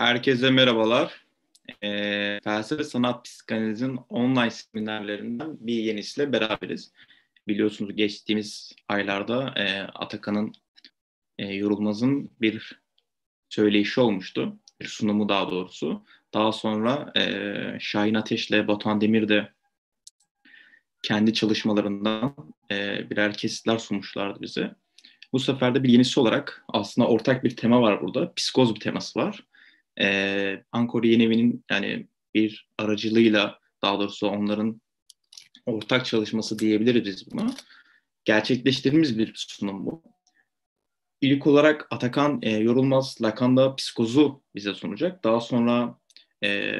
Herkese merhabalar. E, Felsefe Sanat Psikanaliz'in online seminerlerinden bir yenisiyle beraberiz. Biliyorsunuz geçtiğimiz aylarda e, Atakan'ın e, Yorulmaz'ın bir söyleyişi olmuştu. Bir sunumu daha doğrusu. Daha sonra e, Şahin Ateş ile Batuhan Demir de kendi çalışmalarından e, birer kesitler sunmuşlardı bize. Bu sefer de bir yenisi olarak aslında ortak bir tema var burada. Psikoz bir teması var e, Ankara Yeni yani bir aracılığıyla daha doğrusu onların ortak çalışması diyebiliriz biz buna. Gerçekleştirdiğimiz bir sunum bu. İlk olarak Atakan e, Yorulmaz Lakan'da psikozu bize sunacak. Daha sonra e,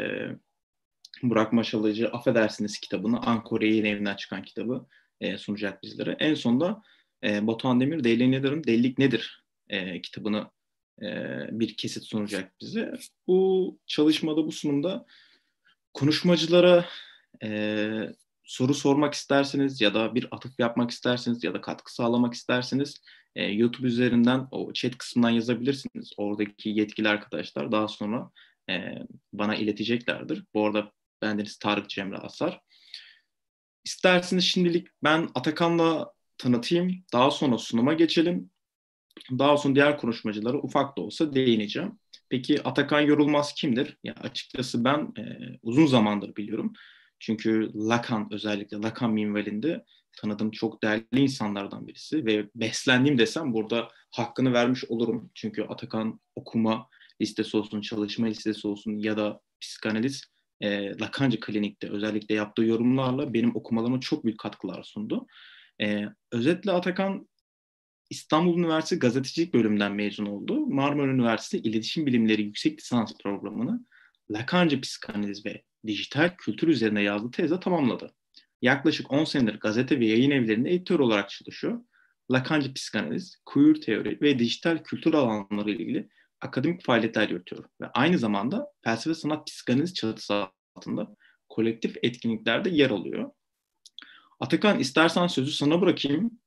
Burak Maşalıcı Affedersiniz kitabını, Ankara Yeni çıkan kitabı e, sunacak bizlere. En sonunda e, Batuhan Demir Deli Nedir'in Delilik Nedir e, kitabını e, bir kesit sunacak bize. Bu çalışmada, bu sunumda konuşmacılara e, soru sormak isterseniz ya da bir atıf yapmak isterseniz ya da katkı sağlamak isterseniz e, YouTube üzerinden o chat kısmından yazabilirsiniz. Oradaki yetkili arkadaşlar daha sonra e, bana ileteceklerdir. Bu arada bendeniz Tarık Cemre Asar. İsterseniz şimdilik ben Atakan'la tanıtayım. Daha sonra sunuma geçelim. Daha sonra diğer konuşmacılara ufak da olsa değineceğim. Peki Atakan Yorulmaz kimdir? Ya açıkçası ben e, uzun zamandır biliyorum. Çünkü Lacan özellikle Lacan minvalinde tanıdığım çok değerli insanlardan birisi ve beslendiğim desem burada hakkını vermiş olurum. Çünkü Atakan okuma listesi olsun, çalışma listesi olsun ya da psikanaliz e, Lacancı klinikte özellikle yaptığı yorumlarla benim okumalarıma çok büyük katkılar sundu. E, özetle Atakan İstanbul Üniversitesi Gazetecilik bölümünden mezun oldu. Marmara Üniversitesi İletişim Bilimleri Yüksek Lisans programını Lacanca Psikanaliz ve Dijital Kültür üzerine yazdığı tezle tamamladı. Yaklaşık 10 senedir gazete ve yayın evlerinde editör olarak çalışıyor. Lacanca Psikanaliz, queer teori ve dijital kültür alanları ile ilgili akademik faaliyetler yürütüyor. Ve aynı zamanda felsefe sanat psikanaliz çatısı altında kolektif etkinliklerde yer alıyor. Atakan istersen sözü sana bırakayım.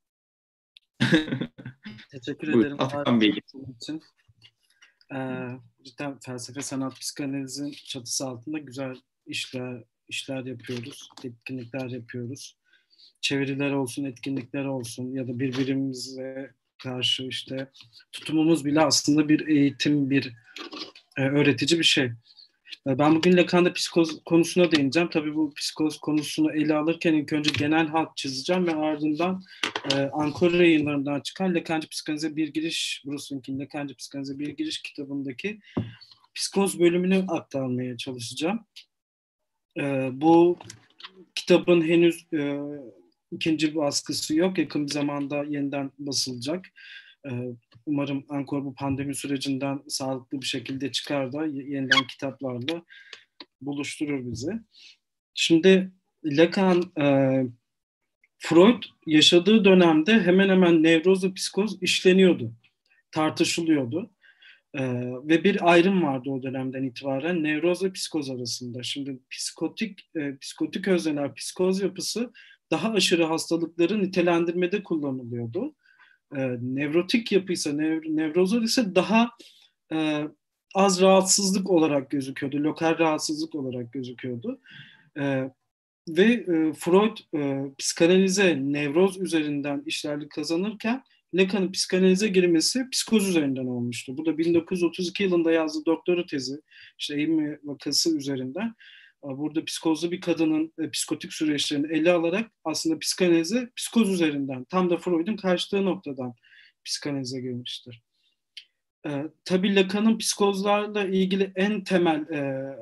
Teşekkür Buyur, ederim. Atakan Bey. için. Ee, cidden felsefe, sanat, psikanalizin çatısı altında güzel işler işler yapıyoruz, etkinlikler yapıyoruz. Çeviriler olsun, etkinlikler olsun ya da birbirimize karşı işte tutumumuz bile aslında bir eğitim, bir e, öğretici bir şey. Ee, ben bugün Lacan'da psikoz konusuna değineceğim. Tabii bu psikoz konusunu ele alırken ilk önce genel hat çizeceğim ve ardından e, Ankara yayınlarından çıkan Lacan'cı Psikanalize Bir Giriş, Bruce Wink'in Lacan'cı Psikanalize Bir Giriş kitabındaki psikoz bölümünü aktarmaya çalışacağım. E, bu kitabın henüz e, ikinci baskısı yok. Yakın bir zamanda yeniden basılacak. E, umarım Ankor bu pandemi sürecinden sağlıklı bir şekilde çıkar da yeniden kitaplarla buluşturur bizi. Şimdi Lacan e, Freud yaşadığı dönemde hemen hemen nevroz ve psikoz işleniyordu, tartışılıyordu. Ee, ve bir ayrım vardı o dönemden itibaren nevroz ve psikoz arasında. Şimdi psikotik e, psikotik özneler, psikoz yapısı daha aşırı hastalıkları nitelendirmede kullanılıyordu e, nevrotik yapıysa, nev, nevrozlar ise daha e, az rahatsızlık olarak gözüküyordu, lokal rahatsızlık olarak gözüküyordu. E, ve e, Freud e, psikanalize, nevroz üzerinden işlerlik kazanırken Lacan'ın psikanalize girmesi psikoz üzerinden olmuştu. Bu da 1932 yılında yazdığı doktora tezi, işte eğim vakası üzerinden burada psikozlu bir kadının e, psikotik süreçlerini ele alarak aslında psikanalize psikoz üzerinden tam da Freud'un kaçtığı noktadan psikanalize girmiştir. E, tabii Lacan'ın psikozlarla ilgili en temel e,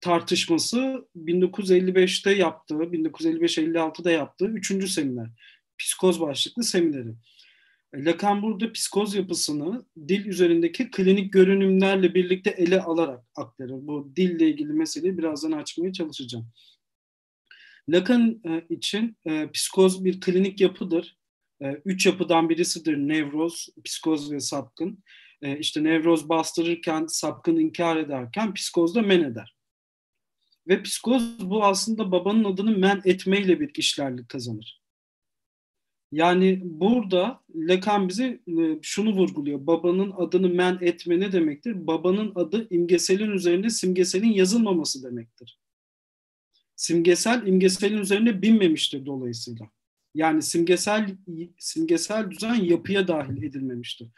tartışması 1955'te yaptığı, 1955-56'da yaptığı üçüncü seminer. Psikoz başlıklı semineri. Lacan burada psikoz yapısını dil üzerindeki klinik görünümlerle birlikte ele alarak aktarır. Bu dille ilgili meseleyi birazdan açmaya çalışacağım. Lacan e, için e, psikoz bir klinik yapıdır. E, üç yapıdan birisidir nevroz, psikoz ve sapkın. İşte nevroz bastırırken, sapkın inkar ederken psikoz da men eder. Ve psikoz bu aslında babanın adını men etmeyle bir işlerlik kazanır. Yani burada Lacan bize e, şunu vurguluyor. Babanın adını men etme ne demektir? Babanın adı imgeselin üzerinde simgeselin yazılmaması demektir. Simgesel imgeselin üzerine binmemiştir dolayısıyla. Yani simgesel simgesel düzen yapıya dahil edilmemiştir.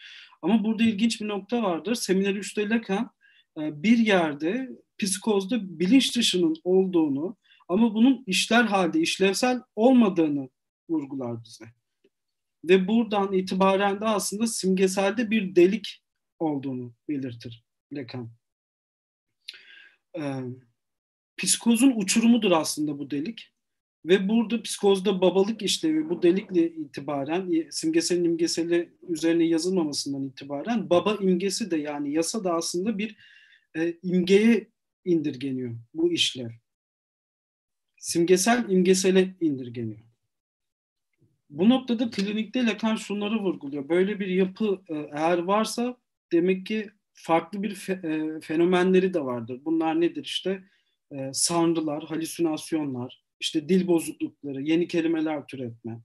Ama burada ilginç bir nokta vardır. Seminer 3'te Lacan e, bir yerde psikozda bilinç dışının olduğunu ama bunun işler halde işlevsel olmadığını vurgular bize. Ve buradan itibaren de aslında simgeselde bir delik olduğunu belirtir Lacan. Ee, psikozun uçurumudur aslında bu delik. Ve burada psikozda babalık işlevi bu delikle itibaren simgeselin imgeseli üzerine yazılmamasından itibaren baba imgesi de yani yasa da aslında bir e, imgeye indirgeniyor bu işler. Simgesel imgesele indirgeniyor. Bu noktada klinikte Lacan şunları vurguluyor. Böyle bir yapı e, eğer varsa demek ki farklı bir fe, e, fenomenleri de vardır. Bunlar nedir işte? E, sanrılar, halüsinasyonlar, işte dil bozuklukları, yeni kelimeler türetme.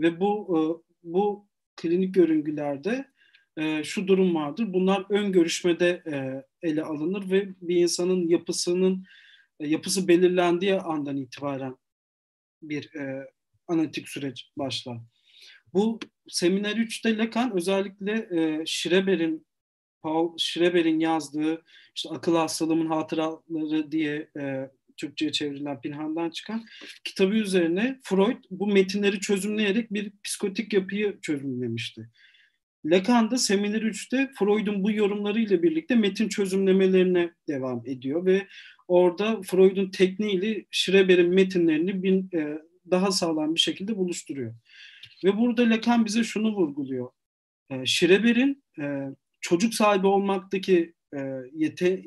Ve bu e, bu klinik görüntülerde e, şu durum vardır. Bunlar ön görüşmede e, ele alınır ve bir insanın yapısının e, yapısı belirlendiği andan itibaren bir e, analitik süreç başlar. Bu seminer 3'te Lacan özellikle e, Schreber'in Paul Schreber'in yazdığı işte akıl hastalığımın hatıraları diye e, Türkçe'ye çevrilen Pinhan'dan çıkan kitabı üzerine Freud bu metinleri çözümleyerek bir psikotik yapıyı çözümlemişti. Lacan da Seminer 3'te Freud'un bu yorumlarıyla birlikte metin çözümlemelerine devam ediyor ve orada Freud'un tekniğiyle Schreber'in metinlerini bir, e, daha sağlam bir şekilde buluşturuyor. Ve burada Lacan bize şunu vurguluyor. E, Schreber'in e, çocuk sahibi olmaktaki e, yete,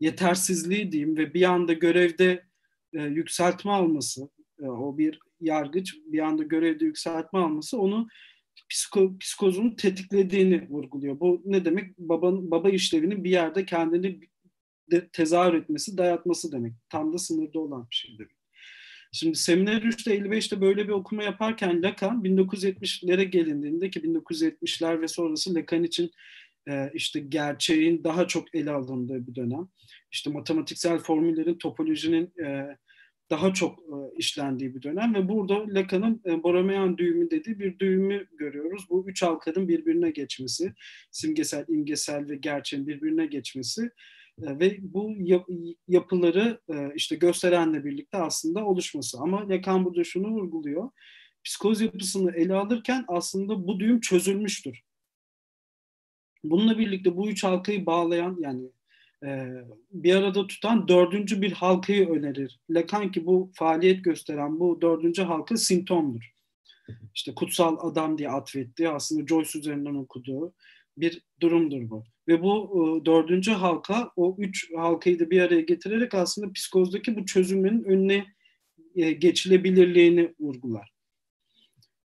yetersizliği diyeyim ve bir anda görevde e, yükseltme alması, e, o bir yargıç bir anda görevde yükseltme alması onu psiko, psikozun tetiklediğini vurguluyor. Bu ne demek? Babanın, baba işlevinin bir yerde kendini de, tezahür etmesi, dayatması demek. Tam da sınırda olan bir şey demek. Şimdi Seminer 3'te 55'te böyle bir okuma yaparken Lacan 1970'lere gelindiğinde ki 1970'ler ve sonrası Lacan için e, işte gerçeğin daha çok ele alındığı bir dönem. İşte matematiksel formüllerin, topolojinin e, daha çok e, işlendiği bir dönem ve burada Lacan'ın Borromean düğümü dediği bir düğümü görüyoruz. Bu üç halkanın birbirine geçmesi, simgesel, imgesel ve gerçeğin birbirine geçmesi ve bu yapıları e, işte gösterenle birlikte aslında oluşması. Ama Lacan burada şunu vurguluyor. Psikoz yapısını ele alırken aslında bu düğüm çözülmüştür. Bununla birlikte bu üç halkayı bağlayan yani e, bir arada tutan dördüncü bir halkayı önerir. Lacan ki bu faaliyet gösteren bu dördüncü halka simptomdur. İşte kutsal adam diye atfettiği aslında Joyce üzerinden okuduğu bir durumdur bu. Ve bu e, dördüncü halka o üç halkayı da bir araya getirerek aslında psikozdaki bu çözümün önüne e, geçilebilirliğini vurgular.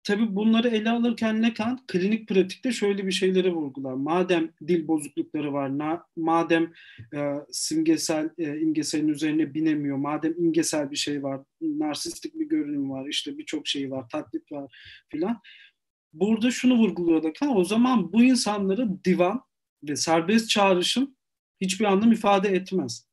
Tabii bunları ele alırken Lacan klinik pratikte şöyle bir şeyleri vurgular. Madem dil bozuklukları var, madem e, simgesel e, imgeselin üzerine binemiyor, madem imgesel bir şey var, narsistik bir görünüm var, işte birçok şey var, taklit var filan. Burada şunu vurguluyor Lacan, o zaman bu insanları divan serbest çağrışım hiçbir anlam ifade etmez.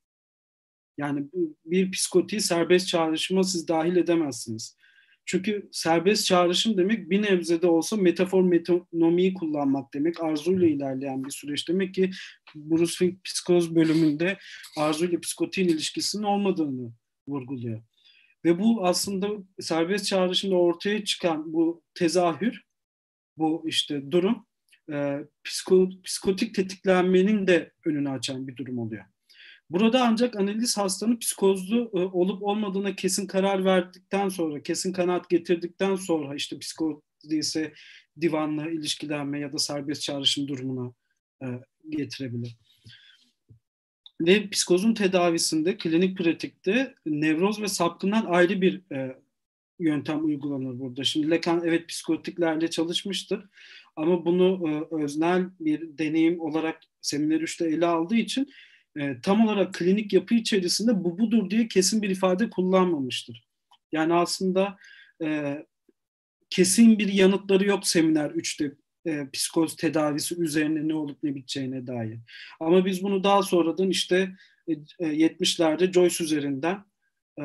Yani bir psikotiği serbest çağrışıma siz dahil edemezsiniz. Çünkü serbest çağrışım demek bir nebze de olsa metafor metonomiyi kullanmak demek. Arzuyla ilerleyen bir süreç. Demek ki Bruce Fink psikoz bölümünde arzuyla psikotiğin ilişkisinin olmadığını vurguluyor. Ve bu aslında serbest çağrışımda ortaya çıkan bu tezahür, bu işte durum e, psiko, psikotik tetiklenmenin de önünü açan bir durum oluyor. Burada ancak analiz hastanın psikozlu e, olup olmadığına kesin karar verdikten sonra, kesin kanaat getirdikten sonra işte psikoz değilse divanla ilişkilenme ya da serbest çağrışım durumuna e, getirebilir. Ve psikozun tedavisinde, klinik pratikte nevroz ve sapkından ayrı bir e, yöntem uygulanır burada. Şimdi Lacan evet psikotiklerle çalışmıştır ama bunu e, öznel bir deneyim olarak seminer 3'te ele aldığı için e, tam olarak klinik yapı içerisinde bu budur diye kesin bir ifade kullanmamıştır. Yani aslında e, kesin bir yanıtları yok seminer 3'te e, psikoz tedavisi üzerine ne olup ne biteceğine dair. Ama biz bunu daha sonradan işte e, 70'lerde e, Joyce üzerinden e,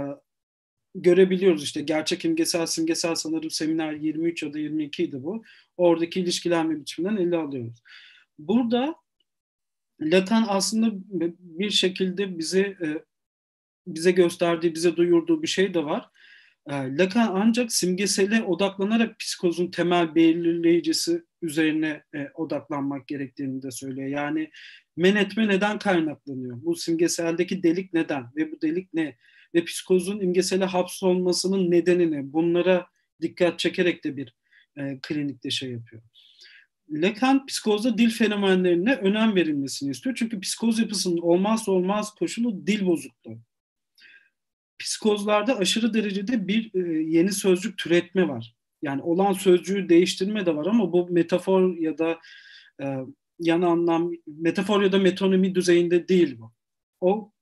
görebiliyoruz işte gerçek imgesel simgesel sanırım seminer 23 ya da 22 idi bu. Oradaki ilişkilenme biçiminden ele alıyoruz. Burada Lacan aslında bir şekilde bize e, bize gösterdiği, bize duyurduğu bir şey de var. E, Lacan ancak simgesele odaklanarak psikozun temel belirleyicisi üzerine e, odaklanmak gerektiğini de söylüyor. Yani men etme neden kaynaklanıyor? Bu simgeseldeki delik neden? Ve bu delik ne? Ve psikozun imgesele hapsolmasının nedeni ne? Bunlara dikkat çekerek de bir e, klinikte şey yapıyor. Lacan psikozda dil fenomenlerine önem verilmesini istiyor. Çünkü psikoz yapısının olmazsa olmaz koşulu dil bozukluğu. Psikozlarda aşırı derecede bir e, yeni sözcük türetme var. Yani olan sözcüğü değiştirme de var ama bu metafor ya da e, yan anlam, metafor ya da metonomi düzeyinde değil bu. O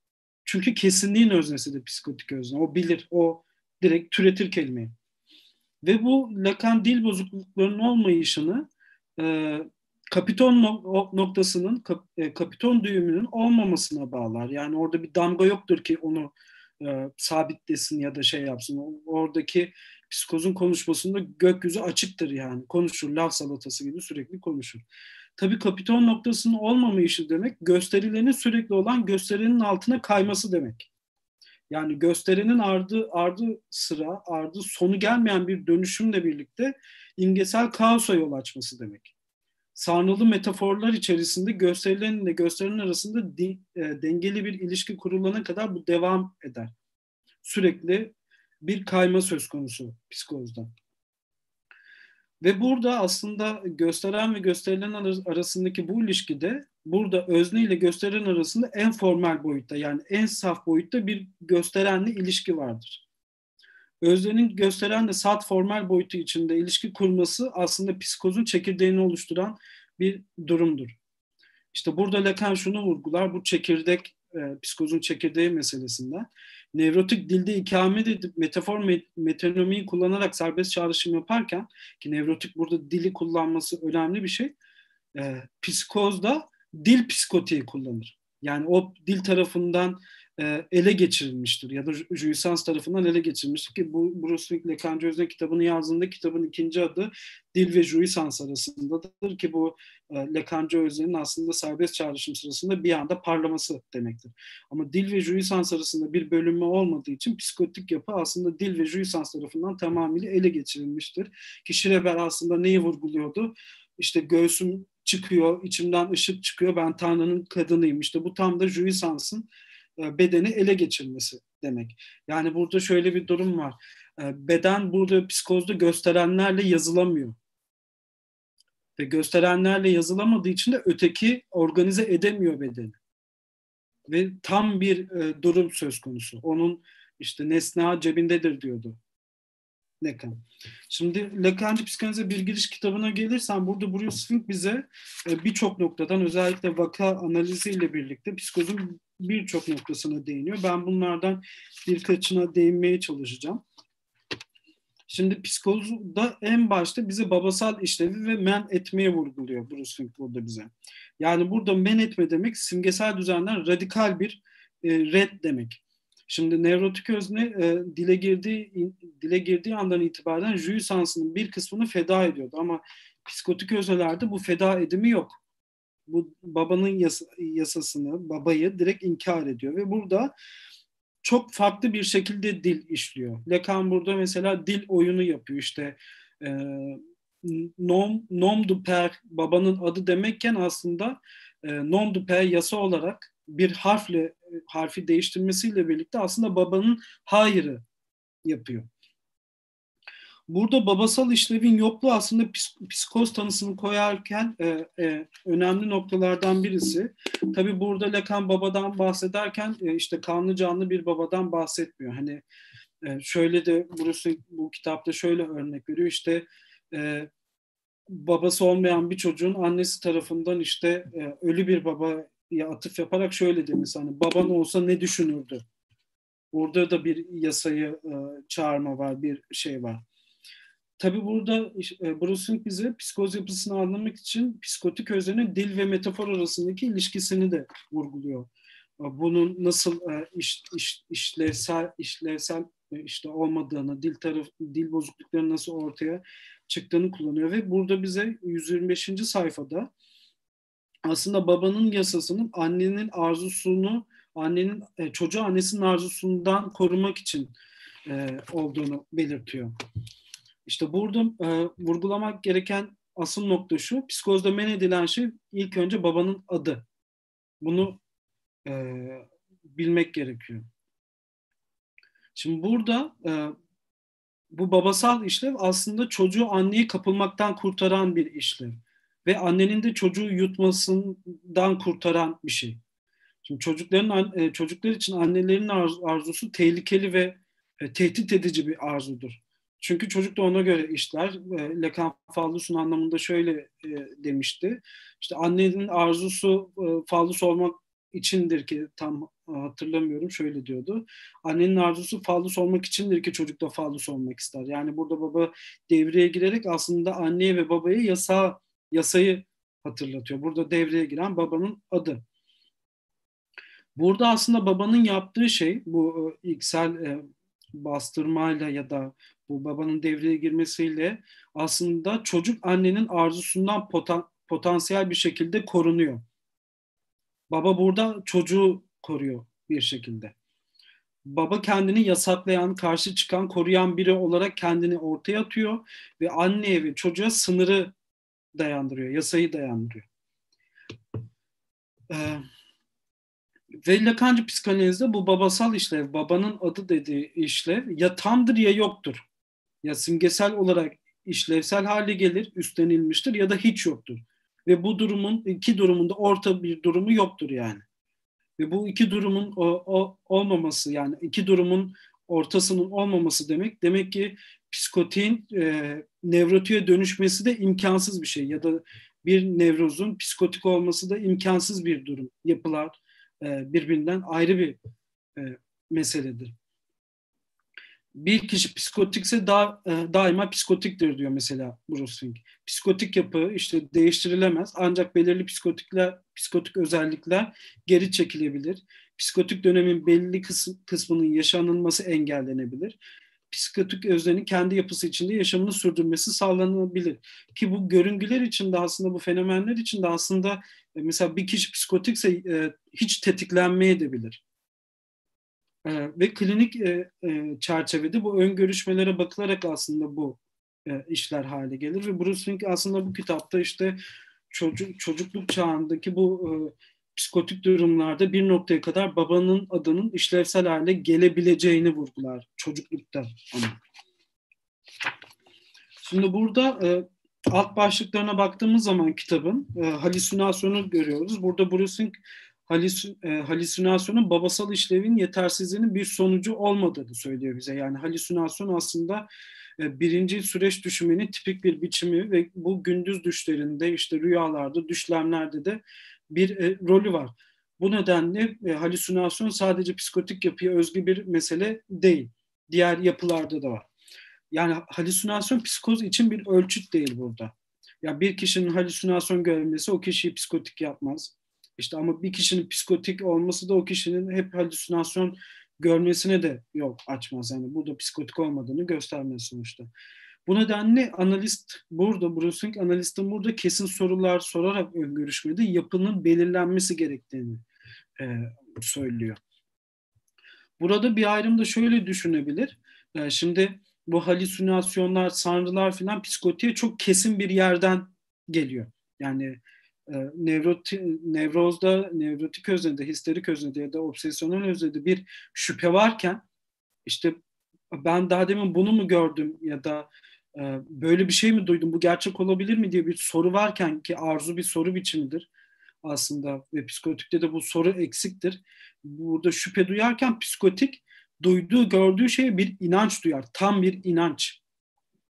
çünkü kesinliğin öznesidir psikotik özne. O bilir, o direkt türetir kelimeyi. Ve bu Lacan dil bozukluklarının olmayışını e, kapiton noktasının, e, kapiton düğümünün olmamasına bağlar. Yani orada bir damga yoktur ki onu e, sabitlesin ya da şey yapsın. Oradaki psikozun konuşmasında gökyüzü açıktır yani. Konuşur, laf salatası gibi sürekli konuşur. Tabii kapiton noktasının olmamayışı demek gösterilerin sürekli olan gösterinin altına kayması demek. Yani gösterinin ardı ardı sıra, ardı sonu gelmeyen bir dönüşümle birlikte imgesel kaosa yol açması demek. Sarnılı metaforlar içerisinde gösterilenle gösterinin arasında di, e, dengeli bir ilişki kurulana kadar bu devam eder. Sürekli bir kayma söz konusu psikozda. Ve burada aslında gösteren ve gösterilen arasındaki bu ilişkide burada özne ile gösteren arasında en formal boyutta yani en saf boyutta bir gösterenle ilişki vardır. Öznenin gösterenle salt formal boyutu içinde ilişki kurması aslında psikozun çekirdeğini oluşturan bir durumdur. İşte burada Lacan şunu vurgular, bu çekirdek, e, psikozun çekirdeği meselesinde nevrotik dilde ikamet edip metafor metonomiyi kullanarak serbest çağrışım yaparken ki nevrotik burada dili kullanması önemli bir şey. E, psikozda dil psikotiği kullanır. Yani o dil tarafından ele geçirilmiştir ya da Jouissance tarafından ele geçirilmiştir ki bu Bruce Fink Lekan Özne kitabını yazdığında kitabın ikinci adı Dil ve Jouissance arasındadır ki bu e, Lekan Özne'nin aslında serbest çağrışım sırasında bir anda parlaması demektir. Ama dil ve Jouissance arasında bir bölünme olmadığı için psikotik yapı aslında dil ve Jouissance tarafından tamamıyla ele geçirilmiştir. Ki Schreber aslında neyi vurguluyordu? İşte göğsüm çıkıyor, içimden ışık çıkıyor, ben Tanrı'nın kadınıyım. İşte bu tam da e, bedeni ele geçirmesi demek. Yani burada şöyle bir durum var. E, beden burada psikozda gösterenlerle yazılamıyor. Ve gösterenlerle yazılamadığı için de öteki organize edemiyor bedeni. Ve tam bir e, durum söz konusu. Onun işte nesna cebindedir diyordu Lacan. Şimdi Lacan'cı psikanalize bir giriş kitabına gelirsen burada Bruce Fink bize birçok noktadan özellikle vaka analiziyle birlikte psikozun birçok noktasına değiniyor. Ben bunlardan birkaçına değinmeye çalışacağım. Şimdi psikolojide en başta bize babasal işlevi ve men etmeye vurguluyor Bruce Fink burada bize. Yani burada men etme demek simgesel düzenden radikal bir e, red demek. Şimdi nevrotik özne e, dile girdiği dile girdiği andan itibaren jouissansının bir kısmını feda ediyordu ama psikotik öznelerde bu feda edimi yok bu babanın yas yasasını, babayı direkt inkar ediyor ve burada çok farklı bir şekilde dil işliyor. Lacan burada mesela dil oyunu yapıyor işte e, nom, nom du père babanın adı demekken aslında e, nom du père yasa olarak bir harfle harfi değiştirmesiyle birlikte aslında babanın hayırı yapıyor. Burada babasal işlevin yokluğu aslında psikoz tanısını koyarken e, e, önemli noktalardan birisi. Tabi burada Lacan babadan bahsederken e, işte kanlı canlı bir babadan bahsetmiyor. Hani e, şöyle de Bruce bu kitapta şöyle örnek veriyor. İşte e, babası olmayan bir çocuğun annesi tarafından işte e, ölü bir babaya atıf yaparak şöyle demiş hani baban olsa ne düşünürdü? Burada da bir yasayı e, çağırma var, bir şey var. Tabii burada e, Bruce bize psikoz yapısını anlamak için psikotik öznenin dil ve metafor arasındaki ilişkisini de vurguluyor. E, bunun nasıl e, iş, iş, işlevsel işlevsel e, işte olmadığını, dil taraf dil bozukluklarının nasıl ortaya çıktığını kullanıyor ve burada bize 125. sayfada aslında babanın yasasının annenin arzusunu, annenin çocuğu annesinin arzusundan korumak için olduğunu belirtiyor. İşte burada e, vurgulamak gereken asıl nokta şu, psikozda men edilen şey ilk önce babanın adı. Bunu e, bilmek gerekiyor. Şimdi burada e, bu babasal işlev aslında çocuğu anneyi kapılmaktan kurtaran bir işlev. Ve annenin de çocuğu yutmasından kurtaran bir şey. Şimdi çocukların e, çocuklar için annelerin arzusu tehlikeli ve e, tehdit edici bir arzudur. Çünkü çocuk da ona göre işler. E, Lacan fallusun anlamında şöyle e, demişti. İşte annenin arzusu e, fallus olmak içindir ki tam hatırlamıyorum şöyle diyordu. Annenin arzusu fallus olmak içindir ki çocuk da fallus olmak ister. Yani burada baba devreye girerek aslında anneye ve babaya yasa yasayı hatırlatıyor. Burada devreye giren babanın adı. Burada aslında babanın yaptığı şey bu e, ilksel e, bastırmayla ya da bu babanın devreye girmesiyle aslında çocuk annenin arzusundan potan, potansiyel bir şekilde korunuyor. Baba burada çocuğu koruyor bir şekilde. Baba kendini yasaklayan, karşı çıkan, koruyan biri olarak kendini ortaya atıyor ve anneye ve çocuğa sınırı dayandırıyor, yasayı dayandırıyor. Ee, ve Lacancı psikanalizde bu babasal işlev, babanın adı dediği işlev ya tamdır ya yoktur. Ya simgesel olarak işlevsel hale gelir, üstlenilmiştir ya da hiç yoktur. Ve bu durumun iki durumunda orta bir durumu yoktur yani. Ve bu iki durumun o, o, olmaması yani iki durumun ortasının olmaması demek demek ki psikotiğin e, nevrotiğe dönüşmesi de imkansız bir şey ya da bir nevrozun psikotik olması da imkansız bir durum. Yapılar e, birbirinden ayrı bir e, meseledir bir kişi psikotikse da, e, daima psikotiktir diyor mesela Bruce Fink. Psikotik yapı işte değiştirilemez ancak belirli psikotikler, psikotik özellikler geri çekilebilir. Psikotik dönemin belli kısmının yaşanılması engellenebilir. Psikotik öznenin kendi yapısı içinde yaşamını sürdürmesi sağlanabilir. Ki bu görüngüler içinde aslında bu fenomenler içinde aslında e, mesela bir kişi psikotikse e, hiç tetiklenmeye edebilir e, ve klinik çerçevede bu ön görüşmelere bakılarak aslında bu işler hale gelir ve Bruce Fink aslında bu kitapta işte çocuk çocukluk çağındaki bu psikotik durumlarda bir noktaya kadar babanın adının işlevsel hale gelebileceğini vurgular çocuklukta. Şimdi burada e, alt başlıklarına baktığımız zaman kitabın e, halüsinasyonu görüyoruz. Burada Bruce Fink halüs, e, halüsinasyonun babasal işlevin yetersizliğinin bir sonucu olmadığını söylüyor bize. Yani halüsinasyon aslında e, birinci süreç düşünmenin tipik bir biçimi ve bu gündüz düşlerinde işte rüyalarda, düşlemlerde de bir e, rolü var. Bu nedenle e, halüsinasyon sadece psikotik yapıya özgü bir mesele değil. Diğer yapılarda da var. Yani halüsinasyon psikoz için bir ölçüt değil burada. Ya bir kişinin halüsinasyon görmesi o kişiyi psikotik yapmaz. İşte ama bir kişinin psikotik olması da o kişinin hep halüsinasyon görmesine de yol açmaz. Yani burada psikotik olmadığını göstermez sonuçta. Bu nedenle analist burada, Bruce analistin burada kesin sorular sorarak ön yapının belirlenmesi gerektiğini e, söylüyor. Burada bir ayrım da şöyle düşünebilir. E, şimdi bu halüsinasyonlar, sanrılar filan psikotiğe çok kesin bir yerden geliyor. Yani e, nevroti, nevrozda, nevrotik öznede, histerik öznede ya da obsesyonel öznede bir şüphe varken işte ben daha demin bunu mu gördüm ya da böyle bir şey mi duydum, bu gerçek olabilir mi diye bir soru varken ki arzu bir soru biçimidir aslında ve psikotikte de bu soru eksiktir. Burada şüphe duyarken psikotik duyduğu, gördüğü şeye bir inanç duyar, tam bir inanç.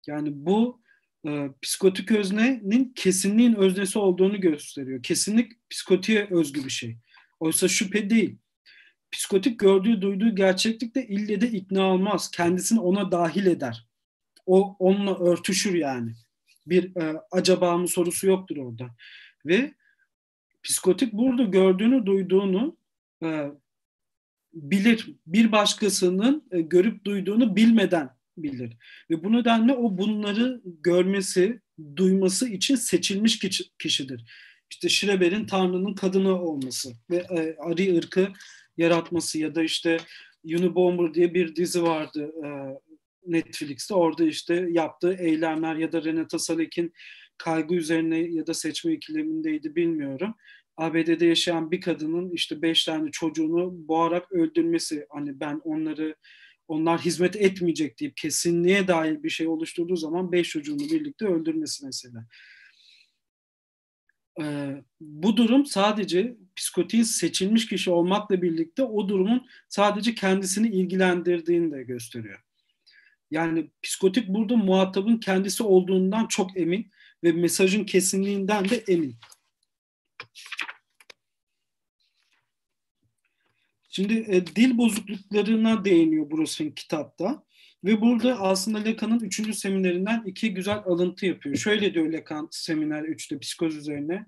Yani bu e, psikotik öznenin kesinliğin öznesi olduğunu gösteriyor. Kesinlik psikotiğe özgü bir şey. Oysa şüphe değil. Psikotik gördüğü, duyduğu gerçeklikte ille de ikna olmaz. Kendisini ona dahil eder. O onunla örtüşür yani. Bir e, acaba mı sorusu yoktur orada. Ve psikotik burada gördüğünü, duyduğunu e, bilir. Bir başkasının e, görüp duyduğunu bilmeden bilir. Ve bu nedenle o bunları görmesi, duyması için seçilmiş kişi, kişidir. İşte Schreber'in Tanrı'nın kadını olması ve e, Ari ırkı yaratması ya da işte Unabomber diye bir dizi vardı e, Netflix'te. Orada işte yaptığı eylemler ya da Renata Salek'in kaygı üzerine ya da seçme ikilemindeydi bilmiyorum. ABD'de yaşayan bir kadının işte beş tane çocuğunu boğarak öldürmesi hani ben onları onlar hizmet etmeyecek deyip kesinliğe dair bir şey oluşturduğu zaman beş çocuğunu birlikte öldürmesi mesela. Ee, bu durum sadece psikotiğin seçilmiş kişi olmakla birlikte o durumun sadece kendisini ilgilendirdiğini de gösteriyor. Yani psikotik burada muhatabın kendisi olduğundan çok emin ve mesajın kesinliğinden de emin. Şimdi e, dil bozukluklarına değiniyor Bruce'in kitapta. Ve burada aslında Lacan'ın üçüncü seminerinden iki güzel alıntı yapıyor. Şöyle diyor Lacan seminer 3'te psikoz üzerine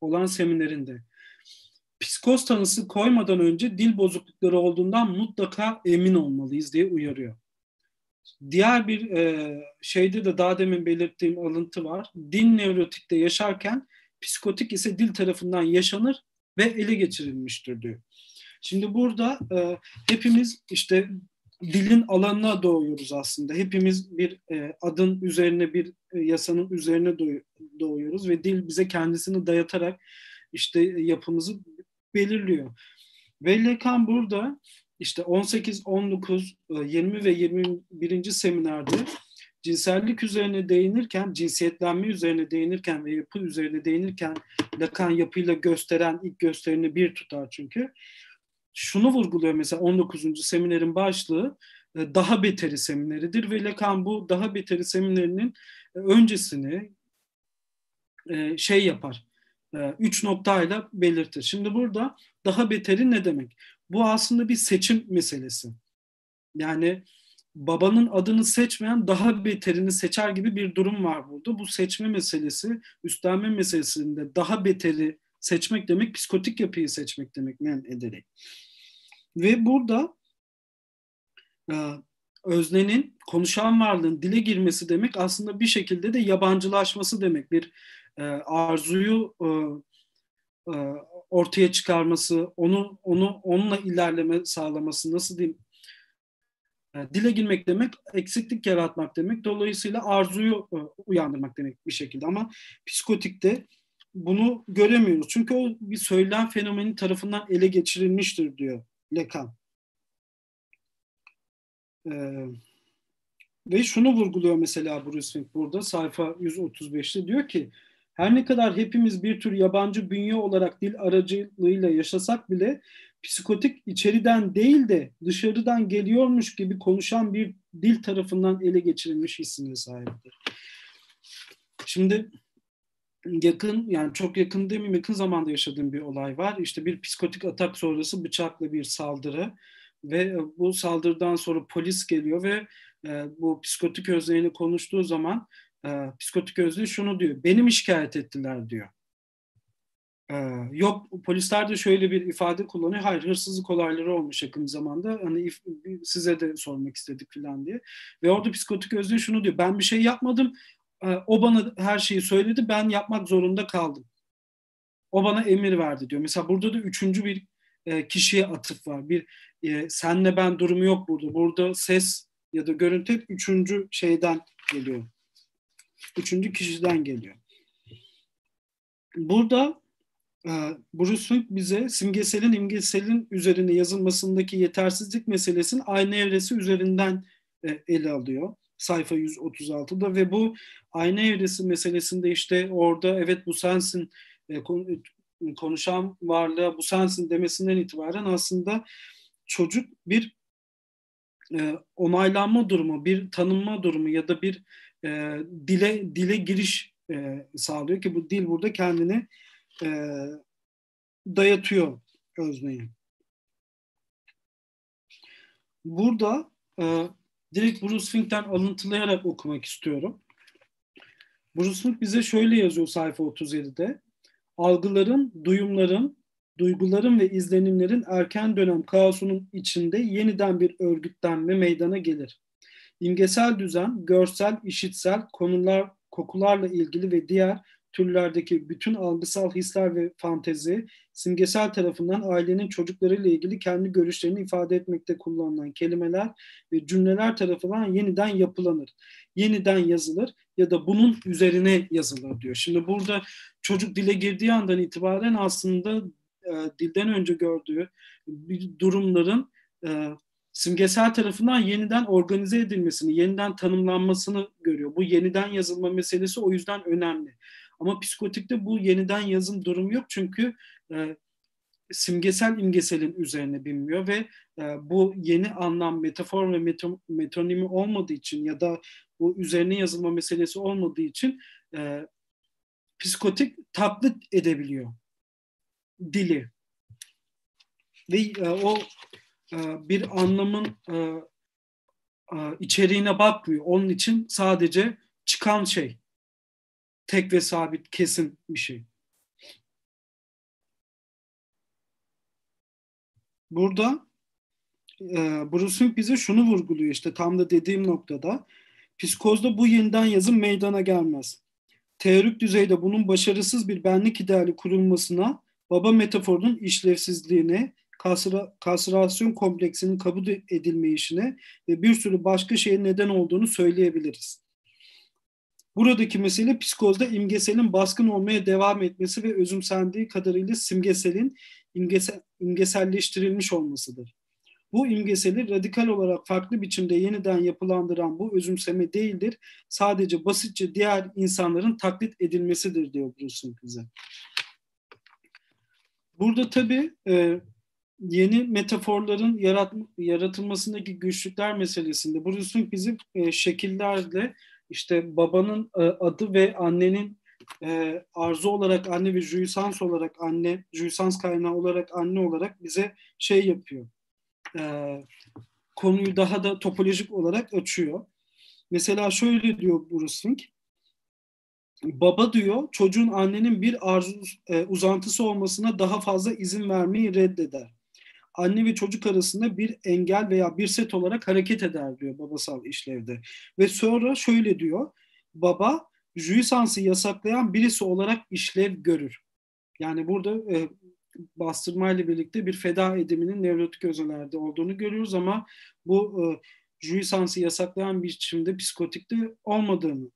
olan seminerinde. Psikoz tanısı koymadan önce dil bozuklukları olduğundan mutlaka emin olmalıyız diye uyarıyor. Diğer bir e, şeyde de daha demin belirttiğim alıntı var. Dil nevrotikte yaşarken psikotik ise dil tarafından yaşanır ve ele geçirilmiştir diyor. Şimdi burada e, hepimiz işte dilin alanına doğuyoruz aslında. Hepimiz bir e, adın üzerine bir e, yasanın üzerine doğuyoruz ve dil bize kendisini dayatarak işte yapımızı belirliyor. Ve burada işte 18, 19, 20 ve 21. seminerde cinsellik üzerine değinirken, cinsiyetlenme üzerine değinirken ve yapı üzerine değinirken Lacan yapıyla gösteren ilk gösterini bir tutar çünkü şunu vurguluyor mesela 19. seminerin başlığı e, daha beteri semineridir ve Lacan bu daha beteri seminerinin e, öncesini e, şey yapar. Üç noktayla belirtir. Şimdi burada daha beteri ne demek? Bu aslında bir seçim meselesi. Yani babanın adını seçmeyen daha beterini seçer gibi bir durum var burada. Bu seçme meselesi, üstlenme meselesinde daha beteri seçmek demek, psikotik yapıyı seçmek demek men ederek. Ve burada e, öznenin konuşan varlığın dile girmesi demek aslında bir şekilde de yabancılaşması demek. Bir e, arzuyu e, ortaya çıkarması, onu onu onunla ilerleme sağlaması nasıl diyeyim? E, dile girmek demek eksiklik yaratmak demek. Dolayısıyla arzuyu e, uyandırmak demek bir şekilde. Ama psikotikte bunu göremiyoruz. Çünkü o bir söylem fenomeni tarafından ele geçirilmiştir diyor Lekan. Ee, ve şunu vurguluyor mesela Bruce Fink burada sayfa 135'te diyor ki her ne kadar hepimiz bir tür yabancı bünye olarak dil aracılığıyla yaşasak bile psikotik içeriden değil de dışarıdan geliyormuş gibi konuşan bir dil tarafından ele geçirilmiş hissine sahiptir. Şimdi yakın yani çok yakın demeyeyim yakın zamanda yaşadığım bir olay var. İşte bir psikotik atak sonrası bıçakla bir saldırı ve bu saldırıdan sonra polis geliyor ve e, bu psikotik özneyle konuştuğu zaman e, psikotik özne şunu diyor. Benim şikayet ettiler diyor. E, yok polisler de şöyle bir ifade kullanıyor. Hayır hırsızlık olayları olmuş yakın zamanda. Hani if, size de sormak istedik falan diye. Ve orada psikotik özne şunu diyor. Ben bir şey yapmadım ee, o bana her şeyi söyledi, ben yapmak zorunda kaldım. O bana emir verdi diyor. Mesela burada da üçüncü bir e, kişiye atıf var. Bir e, senle ben durumu yok burada. Burada ses ya da görüntü hep üçüncü şeyden geliyor. Üçüncü kişiden geliyor. Burada e, Bruce Fink bize simgeselin imgeselin üzerine yazılmasındaki yetersizlik meselesinin aynı evresi üzerinden e, ele alıyor sayfa 136'da ve bu ayna evresi meselesinde işte orada evet bu sensin e, konuşan varlığa bu sensin demesinden itibaren aslında çocuk bir onaylanma durumu, bir tanınma durumu ya da bir e, dile dile giriş e, sağlıyor ki bu dil burada kendini e, dayatıyor özneye. Burada e, direkt Bruce Fink'ten alıntılayarak okumak istiyorum. Bruce Fink bize şöyle yazıyor sayfa 37'de. Algıların, duyumların, duyguların ve izlenimlerin erken dönem kaosunun içinde yeniden bir örgütlenme meydana gelir. İmgesel düzen, görsel, işitsel, konular, kokularla ilgili ve diğer türlerdeki bütün algısal hisler ve fantezi, simgesel tarafından ailenin çocuklarıyla ilgili kendi görüşlerini ifade etmekte kullanılan kelimeler ve cümleler tarafından yeniden yapılanır. Yeniden yazılır ya da bunun üzerine yazılır diyor. Şimdi burada çocuk dile girdiği andan itibaren aslında e, dilden önce gördüğü durumların e, simgesel tarafından yeniden organize edilmesini, yeniden tanımlanmasını görüyor. Bu yeniden yazılma meselesi o yüzden önemli. Ama psikotikte bu yeniden yazım durum yok çünkü e, simgesel imgeselin üzerine binmiyor ve e, bu yeni anlam, metafor ve meto, metonimi olmadığı için ya da bu üzerine yazılma meselesi olmadığı için e, psikotik taklit edebiliyor dili. Ve e, o bir anlamın e, e, içeriğine bakmıyor. Onun için sadece çıkan şey tek ve sabit kesin bir şey. Burada e, Bruce bize şunu vurguluyor işte tam da dediğim noktada. Psikozda bu yeniden yazım meydana gelmez. Teorik düzeyde bunun başarısız bir benlik ideali kurulmasına, baba metaforunun işlevsizliğine, kasra, kasrasyon kompleksinin kabul edilmeyişine ve bir sürü başka şeyin neden olduğunu söyleyebiliriz. Buradaki mesele psikozda imgeselin baskın olmaya devam etmesi ve özümsendiği kadarıyla simgeselin imgesel, imgeselleştirilmiş olmasıdır. Bu imgeseli radikal olarak farklı biçimde yeniden yapılandıran bu özümseme değildir. Sadece basitçe diğer insanların taklit edilmesidir diyor Bruce bize. Burada tabii e, yeni metaforların yarat, yaratılmasındaki güçlükler meselesinde Bruce bizi e, şekillerle işte babanın e, adı ve annenin e, arzu olarak anne ve jouissance olarak anne, jouissance kaynağı olarak anne olarak bize şey yapıyor. E, konuyu daha da topolojik olarak açıyor. Mesela şöyle diyor Bruce Fink. Baba diyor çocuğun annenin bir arzu e, uzantısı olmasına daha fazla izin vermeyi reddeder anne ve çocuk arasında bir engel veya bir set olarak hareket eder diyor babasal işlevde. Ve sonra şöyle diyor, baba jüisansı yasaklayan birisi olarak işlev görür. Yani burada e, bastırmayla birlikte bir feda ediminin nevrotik özelerde olduğunu görüyoruz ama bu e, jüisansı yasaklayan biçimde psikotikte olmadığını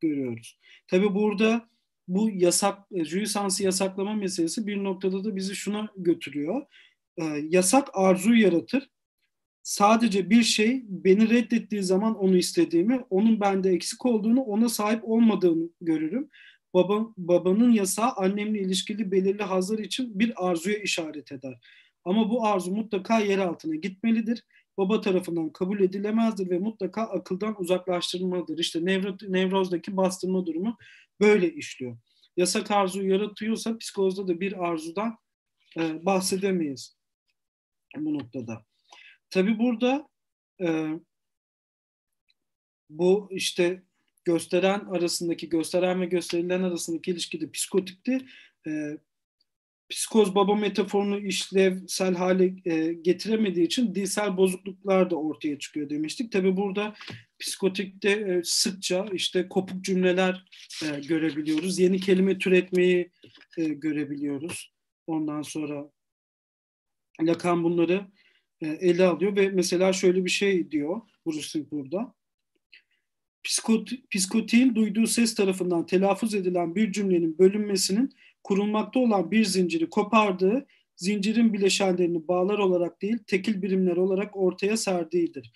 görüyoruz. Tabi burada bu yasak, e, jüisansı yasaklama meselesi bir noktada da bizi şuna götürüyor e, yasak arzu yaratır. Sadece bir şey beni reddettiği zaman onu istediğimi, onun bende eksik olduğunu, ona sahip olmadığını görürüm. Baba, babanın yasağı annemle ilişkili belirli hazlar için bir arzuya işaret eder. Ama bu arzu mutlaka yer altına gitmelidir. Baba tarafından kabul edilemezdir ve mutlaka akıldan uzaklaştırılmalıdır. İşte nevro, nevrozdaki bastırma durumu böyle işliyor. Yasak arzu yaratıyorsa psikozda da bir arzudan e, bahsedemeyiz bu noktada. Tabi burada e, bu işte gösteren arasındaki gösteren ve gösterilen arasındaki ilişkide psikotipte e, psikoz baba metaforunu işlevsel hale e, getiremediği için dilsel bozukluklar da ortaya çıkıyor demiştik. Tabi burada psikotikte e, sıkça işte kopuk cümleler e, görebiliyoruz. Yeni kelime türetmeyi e, görebiliyoruz. Ondan sonra Lacan bunları e, ele alıyor ve mesela şöyle bir şey diyor Bruce burada. Psikot, psikotiğin duyduğu ses tarafından telaffuz edilen bir cümlenin bölünmesinin kurulmakta olan bir zinciri kopardığı, zincirin bileşenlerini bağlar olarak değil, tekil birimler olarak ortaya serdiğidir.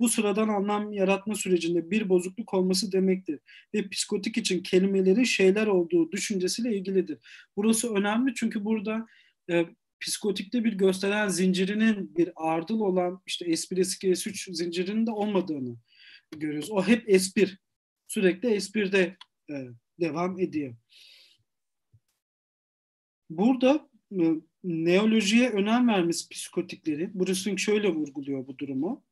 Bu sıradan anlam yaratma sürecinde bir bozukluk olması demektir. Ve psikotik için kelimelerin şeyler olduğu düşüncesiyle ilgilidir. Burası önemli çünkü burada e, psikotikte bir gösteren zincirinin bir ardıl olan işte S1, S2, S3 zincirinin de olmadığını görüyoruz. O hep S1. Sürekli S1'de e, devam ediyor. Burada e, neolojiye önem vermesi psikotikleri, Bruce şöyle vurguluyor bu durumu.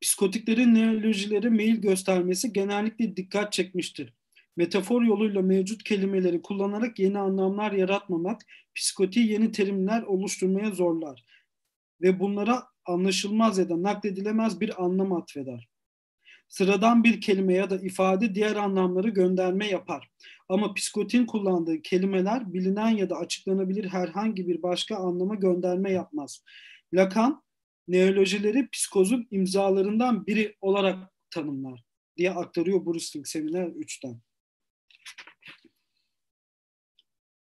Psikotiklerin neolojilere meyil göstermesi genellikle dikkat çekmiştir. Metafor yoluyla mevcut kelimeleri kullanarak yeni anlamlar yaratmamak, psikotiği yeni terimler oluşturmaya zorlar ve bunlara anlaşılmaz ya da nakledilemez bir anlam atfeder. Sıradan bir kelime ya da ifade diğer anlamları gönderme yapar. Ama psikotin kullandığı kelimeler bilinen ya da açıklanabilir herhangi bir başka anlama gönderme yapmaz. Lacan, neolojileri psikozun imzalarından biri olarak tanımlar diye aktarıyor Fink Seminer 3'ten.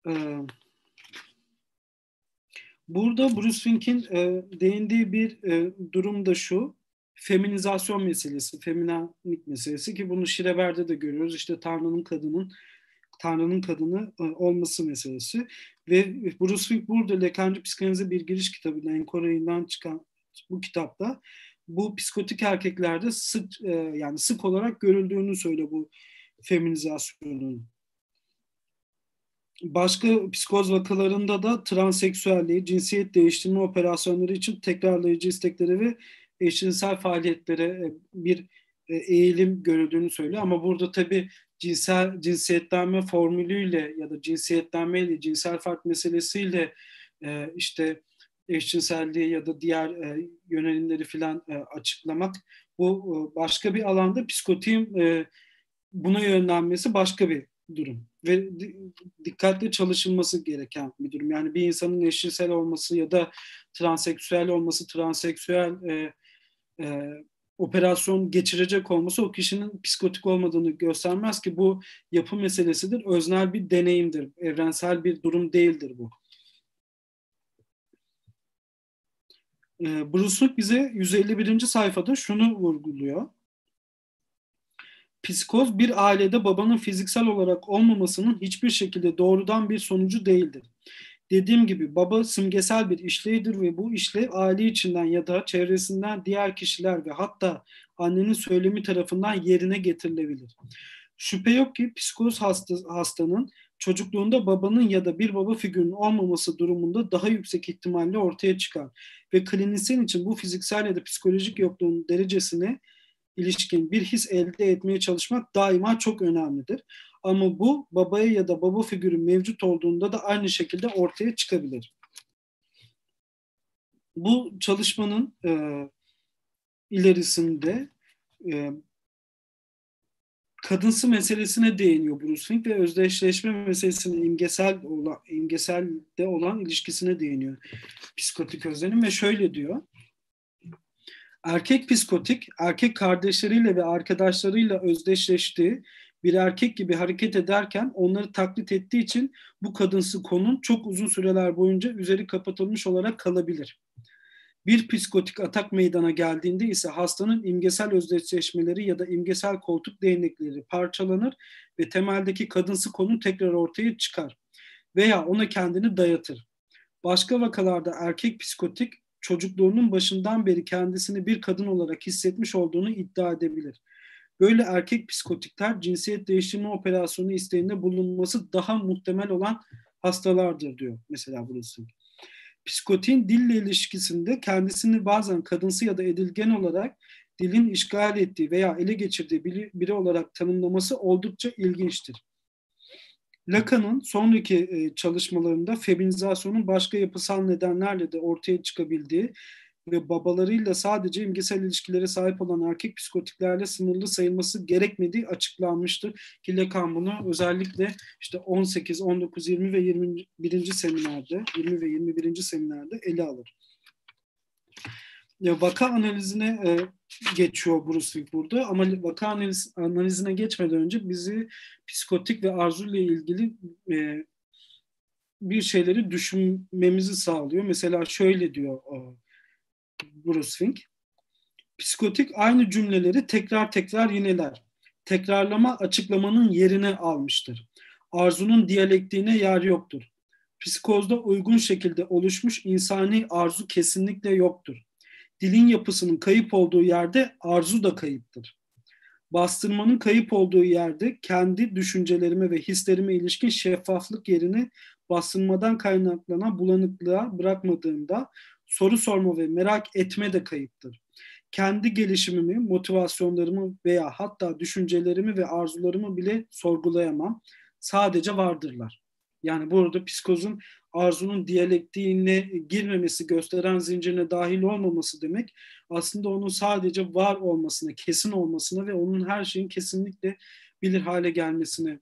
Ee, burada Bruce Fink'in e, değindiği bir e, durum da şu, feminizasyon meselesi, feminanlik meselesi ki bunu Şireber'de de görüyoruz. İşte Tanrı'nın kadının Tanrı'nın kadını e, olması meselesi. Ve Bruce Fink burada Lekanci Psikanalize bir giriş kitabı, Enkoray'ından çıkan bu kitapta bu psikotik erkeklerde sık e, yani sık olarak görüldüğünü söyle bu feminizasyonun. Başka psikoz vakalarında da transseksüelliği, cinsiyet değiştirme operasyonları için tekrarlayıcı istekleri ve eşcinsel faaliyetlere e, bir e, eğilim görüldüğünü söylüyor. Ama burada tabii cinsel cinsiyetlenme formülüyle ya da cinsiyetlenmeyle, cinsel fark meselesiyle e, işte eşcinselliği ya da diğer yönelimleri filan açıklamak bu başka bir alanda psikotiğin buna yönlenmesi başka bir durum ve dikkatli çalışılması gereken bir durum. Yani bir insanın eşcinsel olması ya da transseksüel olması, transseksüel e, e, operasyon geçirecek olması o kişinin psikotik olmadığını göstermez ki bu yapı meselesidir. Öznel bir deneyimdir. Evrensel bir durum değildir bu. E, Bruce bize 151. sayfada şunu vurguluyor. Psikoz bir ailede babanın fiziksel olarak olmamasının hiçbir şekilde doğrudan bir sonucu değildir. Dediğim gibi baba simgesel bir işlevdir ve bu işlev aile içinden ya da çevresinden diğer kişiler ve hatta annenin söylemi tarafından yerine getirilebilir. Şüphe yok ki psikoz hasta, hastanın çocukluğunda babanın ya da bir baba figürünün olmaması durumunda daha yüksek ihtimalle ortaya çıkar. Ve klinisyen için bu fiziksel ya da psikolojik yokluğun derecesine ilişkin bir his elde etmeye çalışmak daima çok önemlidir. Ama bu babaya ya da baba figürü mevcut olduğunda da aynı şekilde ortaya çıkabilir. Bu çalışmanın e, ilerisinde e, kadınsı meselesine değiniyor Bruce Fink ve özdeşleşme meselesinin imgesel olan, imgeselde olan ilişkisine değiniyor psikotik özlenim ve şöyle diyor. Erkek psikotik, erkek kardeşleriyle ve arkadaşlarıyla özdeşleştiği bir erkek gibi hareket ederken onları taklit ettiği için bu kadınsı konun çok uzun süreler boyunca üzeri kapatılmış olarak kalabilir. Bir psikotik atak meydana geldiğinde ise hastanın imgesel özdeşleşmeleri ya da imgesel koltuk değnekleri parçalanır ve temeldeki kadınsı konu tekrar ortaya çıkar veya ona kendini dayatır. Başka vakalarda erkek psikotik çocukluğunun başından beri kendisini bir kadın olarak hissetmiş olduğunu iddia edebilir. Böyle erkek psikotikler cinsiyet değiştirme operasyonu isteğinde bulunması daha muhtemel olan hastalardır diyor mesela burası. Psikotin dille ilişkisinde kendisini bazen kadınsı ya da edilgen olarak dilin işgal ettiği veya ele geçirdiği biri, olarak tanımlaması oldukça ilginçtir. Lacan'ın sonraki e, çalışmalarında feminizasyonun başka yapısal nedenlerle de ortaya çıkabildiği ve babalarıyla sadece imgesel ilişkilere sahip olan erkek psikotiklerle sınırlı sayılması gerekmediği açıklanmıştır. Ki Lacan bunu özellikle işte 18, 19, 20 ve 21. seminerde, 20 ve 21. seminerde ele alır. Ya, vaka analizine e, geçiyor Bruce burada ama vaka analiz, analizine geçmeden önce bizi psikotik ve arzu ile ilgili e, bir şeyleri düşünmemizi sağlıyor. Mesela şöyle diyor o, Bruce Fink. Psikotik aynı cümleleri tekrar tekrar yineler. Tekrarlama açıklamanın yerini almıştır. Arzunun diyalektiğine yer yoktur. Psikozda uygun şekilde oluşmuş insani arzu kesinlikle yoktur. Dilin yapısının kayıp olduğu yerde arzu da kayıptır. Bastırmanın kayıp olduğu yerde kendi düşüncelerime ve hislerime ilişkin şeffaflık yerini bastırmadan kaynaklanan bulanıklığa bırakmadığımda soru sorma ve merak etme de kayıptır. kendi gelişimimi, motivasyonlarımı veya hatta düşüncelerimi ve arzularımı bile sorgulayamam. Sadece vardırlar. Yani burada psikozun arzunun diyalektiğine girmemesi, gösteren zincirine dahil olmaması demek aslında onun sadece var olmasına, kesin olmasına ve onun her şeyin kesinlikle bilir hale gelmesine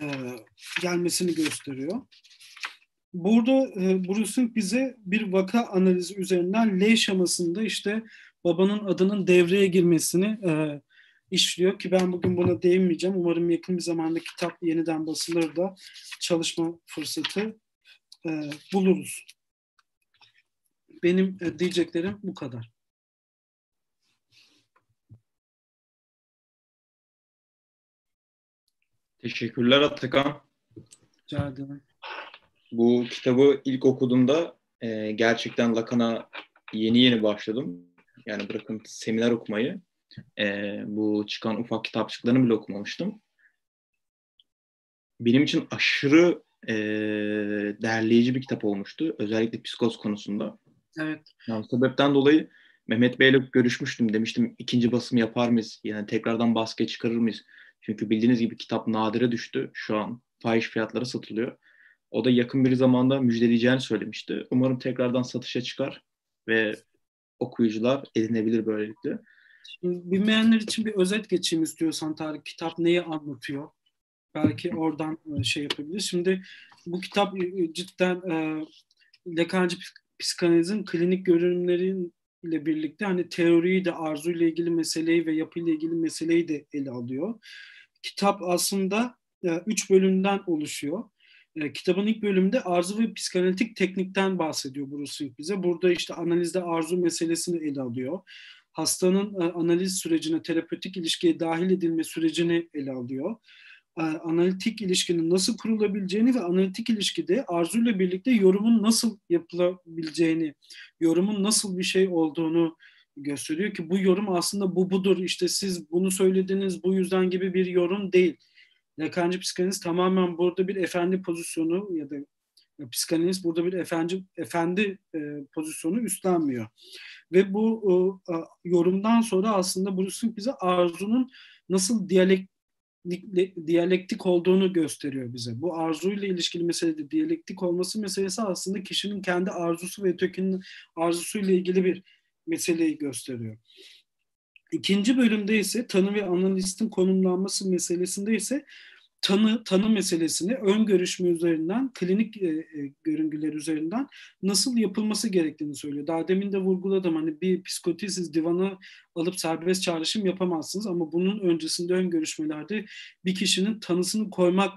e, gelmesini gösteriyor. Burada e, Bruce'un bize bir vaka analizi üzerinden L şamasında işte babanın adının devreye girmesini e, işliyor ki ben bugün buna değinmeyeceğim. Umarım yakın bir zamanda kitap yeniden basılır da çalışma fırsatı e, buluruz. Benim e, diyeceklerim bu kadar. Teşekkürler Atakan. Rica ederim. Bu kitabı ilk okuduğumda e, gerçekten Lacan'a yeni yeni başladım. Yani bırakın seminer okumayı. E, bu çıkan ufak kitapçıklarını bile okumamıştım. Benim için aşırı e, derleyici bir kitap olmuştu. Özellikle psikoz konusunda. Evet. Yani sebepten dolayı Mehmet Bey'le görüşmüştüm. Demiştim ikinci basım yapar mıyız? Yani tekrardan baskıya çıkarır mıyız? Çünkü bildiğiniz gibi kitap nadire düştü. Şu an fahiş fiyatlara satılıyor. O da yakın bir zamanda müjdeleyeceğini söylemişti. Umarım tekrardan satışa çıkar ve okuyucular edinebilir böylelikle. Şimdi bilmeyenler için bir özet geçeyim istiyorsan Tarık. Kitap neyi anlatıyor? Belki oradan e, şey yapabilir. Şimdi bu kitap e, e, cidden e, Lekancı psikanalizin klinik görünümleriyle birlikte hani teoriyi de arzuyla ilgili meseleyi ve yapıyla ilgili meseleyi de ele alıyor. Kitap aslında e, üç bölümden oluşuyor. E, kitabın ilk bölümünde arzu ve psikanalitik teknikten bahsediyor Bruce Sink bize. Burada işte analizde arzu meselesini ele alıyor. Hastanın e, analiz sürecine, terapötik ilişkiye dahil edilme sürecini ele alıyor. E, analitik ilişkinin nasıl kurulabileceğini ve analitik ilişkide arzuyla birlikte yorumun nasıl yapılabileceğini, yorumun nasıl bir şey olduğunu gösteriyor ki bu yorum aslında bu budur işte siz bunu söylediniz bu yüzden gibi bir yorum değil Lacancı psikanaliz tamamen burada bir efendi pozisyonu ya da psikanaliz burada bir efendi efendi e, pozisyonu üstlenmiyor. Ve bu e, yorumdan sonra aslında Bruce'un bize arzunun nasıl diyalek diyalektik olduğunu gösteriyor bize. Bu arzuyla ilişkili meselede diyalektik olması meselesi aslında kişinin kendi arzusu ve ötekinin arzusuyla ilgili bir meseleyi gösteriyor. İkinci bölümde ise tanı ve analistin konumlanması meselesinde ise tanı tanı meselesini ön görüşme üzerinden, klinik e, e, görüngüler üzerinden nasıl yapılması gerektiğini söylüyor. Daha demin de vurguladım hani bir psikotisiz divanı alıp serbest çağrışım yapamazsınız ama bunun öncesinde ön görüşmelerde bir kişinin tanısını koymak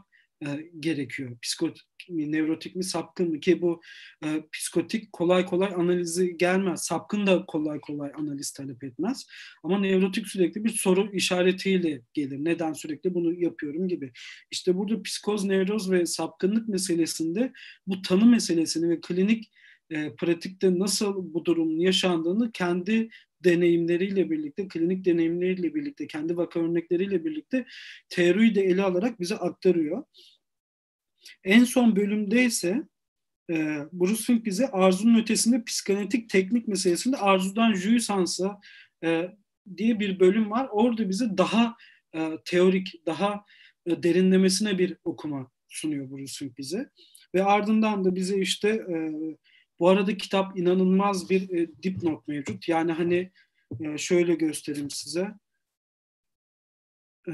e, gerekiyor. Psikot mi, nevrotik mi, sapkın mı ki bu e, psikotik kolay kolay analizi gelmez. Sapkın da kolay kolay analiz talep etmez. Ama nevrotik sürekli bir soru işaretiyle gelir. Neden sürekli bunu yapıyorum gibi. İşte burada psikoz, nevroz ve sapkınlık meselesinde bu tanı meselesini ve klinik e, pratikte nasıl bu durumun yaşandığını kendi deneyimleriyle birlikte, klinik deneyimleriyle birlikte, kendi vaka örnekleriyle birlikte teoriyi de ele alarak bize aktarıyor. En son bölümde ise e, Bruce Fink bize arzunun ötesinde psikanalitik teknik meselesinde arzudan jouissance'a e, diye bir bölüm var. Orada bize daha e, teorik, daha e, derinlemesine bir okuma sunuyor Bruce Fink bize. Ve ardından da bize işte e, bu arada kitap inanılmaz bir e, dipnot mevcut. Yani hani e, şöyle göstereyim size. E,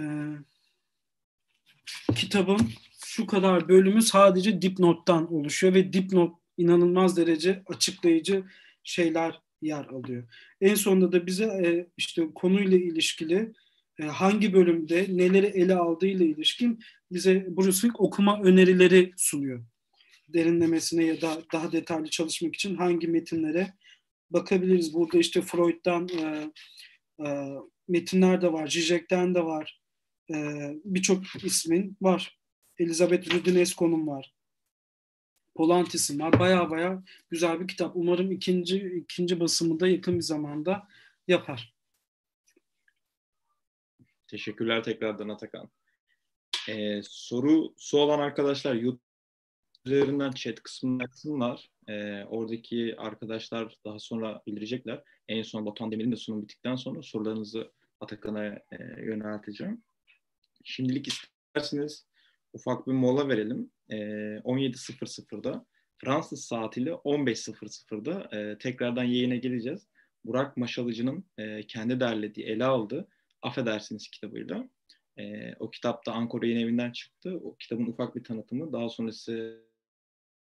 kitabın şu kadar bölümü sadece dipnottan oluşuyor ve dipnot inanılmaz derece açıklayıcı şeyler yer alıyor. En sonunda da bize e, işte konuyla ilişkili e, hangi bölümde neleri ele aldığı ile ilişkin bize Bruce Fink okuma önerileri sunuyor derinlemesine ya da daha detaylı çalışmak için hangi metinlere bakabiliriz. Burada işte Freud'dan e, e, metinler de var, Zizek'ten de var, e, birçok ismin var. Elizabeth Rudinesco'nun var. Polantis'in var. Baya baya güzel bir kitap. Umarım ikinci ikinci basımı da yakın bir zamanda yapar. Teşekkürler tekrardan Atakan. Ee, soru su olan arkadaşlar YouTube üzerinden chat kısmına yazsınlar. E, oradaki arkadaşlar daha sonra bildirecekler. En son Batuhan Demir'in de sunum bittikten sonra sorularınızı Atakan'a e, yönelteceğim. Şimdilik isterseniz ufak bir mola verelim. E, 17.00'da Fransız saatiyle 15.00'da e, tekrardan yayına geleceğiz. Burak Maşalıcı'nın e, kendi derlediği, ele aldığı Affedersiniz kitabıyla. E, o kitap da Ankara Yayın Evi'nden çıktı. O kitabın ufak bir tanıtımı. Daha sonrası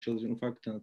Maşalıcı'nın ufak bir tanıtımı